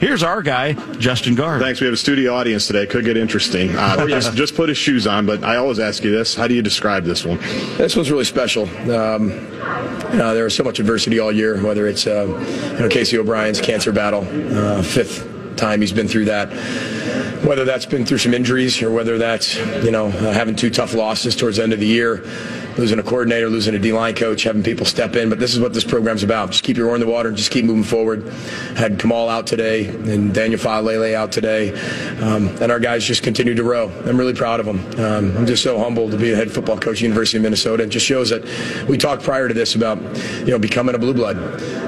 Here's our guy, Justin Guard. Thanks. We have a studio audience today. Could get interesting. Uh, Oh, yeah. just, just put his shoes on, but I always ask you this: How do you describe this one? This one's really special. Um, you know, there was so much adversity all year, whether it's uh, you know Casey O'Brien's cancer battle, uh, fifth time he's been through that. Whether that's been through some injuries or whether that's you know uh, having two tough losses towards the end of the year, losing a coordinator, losing a D-line coach, having people step in. But this is what this program's about. Just keep your oar in the water and just keep moving forward. Had Kamal out today and Daniel Faalele out today, um, and our guys just continue to row. I'm really proud of them. Um, I'm just so humbled to be a head football coach at University of Minnesota. It just shows that we talked prior to this about you know becoming a blue blood.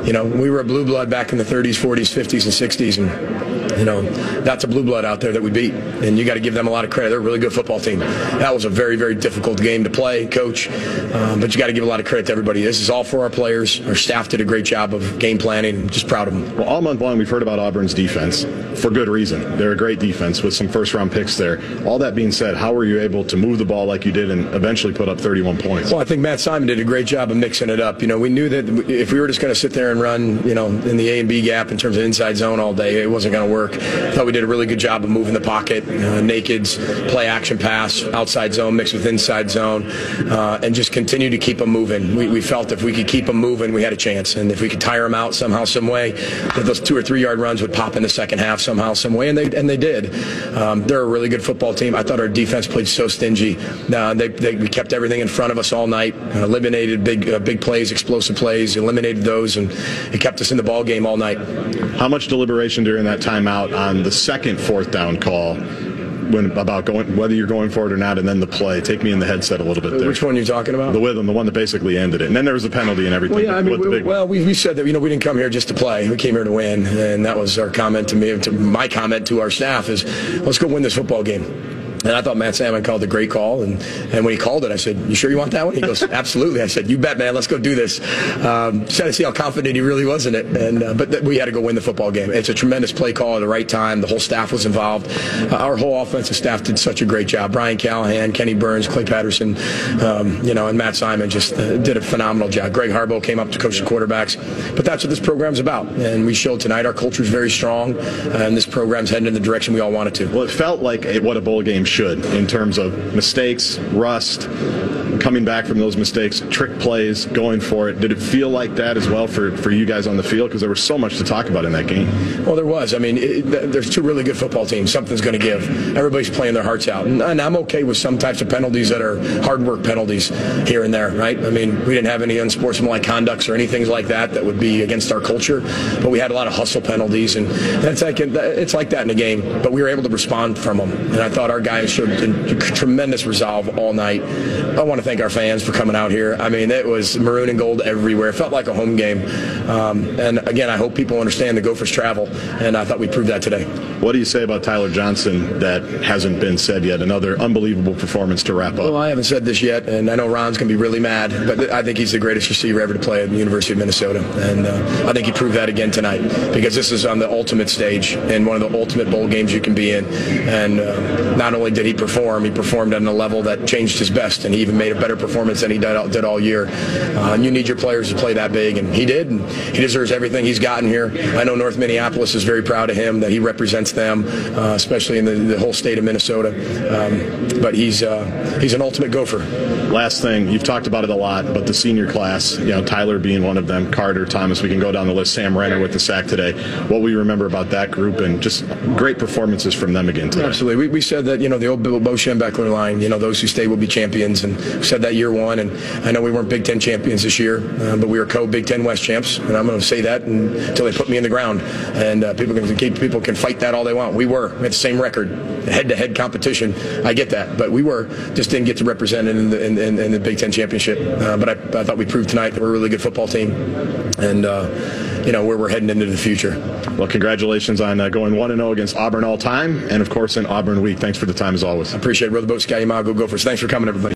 You know, we were a blue blood back in the 30s, 40s, 50s, and 60s, and you know, that's a blue blood out there that we beat. And you got to give them a lot of credit. They're a really good football team. That was a very, very difficult game to play, coach. Um, but you got to give a lot of credit to everybody. This is all for our players. Our staff did a great job of game planning. Just proud of them. Well, all month long, we've heard about Auburn's defense for good reason. They're a great defense with some first round picks there. All that being said, how were you able to move the ball like you did and eventually put up 31 points? Well, I think Matt Simon did a great job of mixing it up. You know, we knew that if we were just going to sit there and run, you know, in the A and B gap in terms of inside zone all day, it wasn't going to work. I thought we did a really good job of moving the pocket, uh, nakeds, play action pass, outside zone mixed with inside zone, uh, and just continue to keep them moving. We, we felt if we could keep them moving, we had a chance. And if we could tire them out somehow, some way, that those two or three yard runs would pop in the second half somehow, some way, and they and they did. Um, they're a really good football team. I thought our defense played so stingy. Uh, they, they we kept everything in front of us all night, eliminated big uh, big plays, explosive plays, eliminated those, and it kept us in the ball game all night. How much deliberation during that timeout on the second fourth down call? When about going whether you're going for it or not, and then the play. Take me in the headset a little bit there. Which one are you talking about? The Witham, the one that basically ended it, and then there was a penalty and everything. Well, yeah, I mean, we, well, we, we said that you know we didn't come here just to play. We came here to win, and that was our comment to me. To my comment to our staff is, let's go win this football game. And I thought Matt Simon called a great call, and, and when he called it, I said, "You sure you want that one?" He goes, "Absolutely." I said, "You bet, man. Let's go do this." Um, just had to see how confident he really was in it, and uh, but th- we had to go win the football game. It's a tremendous play call at the right time. The whole staff was involved. Uh, our whole offensive staff did such a great job. Brian Callahan, Kenni Burns, Clay Patterson, um, you know, and Matt Simon just uh, did a phenomenal job. Greg Harbaugh came up to coach the quarterbacks, but that's what this program's about. And we showed tonight our culture is very strong, and this program's heading in the direction we all want it to. Well, it felt like it, what a bowl game should in terms of mistakes, rust, coming back from those mistakes, trick plays, going for it. Did it feel like that as well for, for you guys on the field? Because there was so much to talk about in that game. Well, there was. I mean, it, there's two really good football teams. Something's going to give. Everybody's playing their hearts out, and, and I'm okay with some types of penalties that are hard work penalties here and there, right? I mean, we didn't have any unsportsmanlike conducts or anything like that that would be against our culture, but we had a lot of hustle penalties, and that's like it's like that in a game. But we were able to respond from them, and I thought our guys showed tremendous resolve all night. I want to thank our fans for coming out here. I mean, it was maroon and gold everywhere. It felt like a home game, um, and again, I hope people understand the Gophers travel, and I thought we proved that today. What do you say about Tyler Johnson that hasn't been said yet? Another unbelievable performance to wrap up. Well, I haven't said this yet, and I know Ron's going to be really mad, but I think he's the greatest receiver ever to play at the University of Minnesota, and uh, I think he proved that again tonight because this is on the ultimate stage and one of the ultimate bowl games you can be in. And uh, not only did he perform, he performed at a level that changed his best, and he even made a better performance than he did all, did all year. Uh, and you need your players to play that big, and he did, and he deserves everything he's gotten here. I know North Minneapolis is very proud of him that he represents them, uh, especially in the, the whole state of Minnesota. Um, but he's uh, he's an ultimate gopher. Last thing, you've talked about it a lot, but the senior class, you know, Tyler being one of them, Carter, Thomas, we can go down the list, Sam Renner with the sack today. What we remember about that group and just great performances from them again today. Absolutely. We, we said that, you know, the old Bo Bo Schembechler line, you know, those who stay will be champions. And said that year one. And I know we weren't Big Ten champions this year, uh, but we were co-Big Ten West champs. And I'm going to say that until they put me in the ground. And uh, people can keep, people can fight that all they want. We were. We had the same record, head-to-head competition. I get that. But we were, just didn't get to represent it in the, in, in, in the Big Ten championship. Uh, but I, I thought we proved tonight that we're a really good football team. And, uh, you know, where we're heading into the future. Well, congratulations on uh, going 1 0 against Auburn all time, and of course in Auburn week. Thanks for the time as always. Appreciate it. Row the boat, Sky Go Gophers. Thanks for coming, everybody.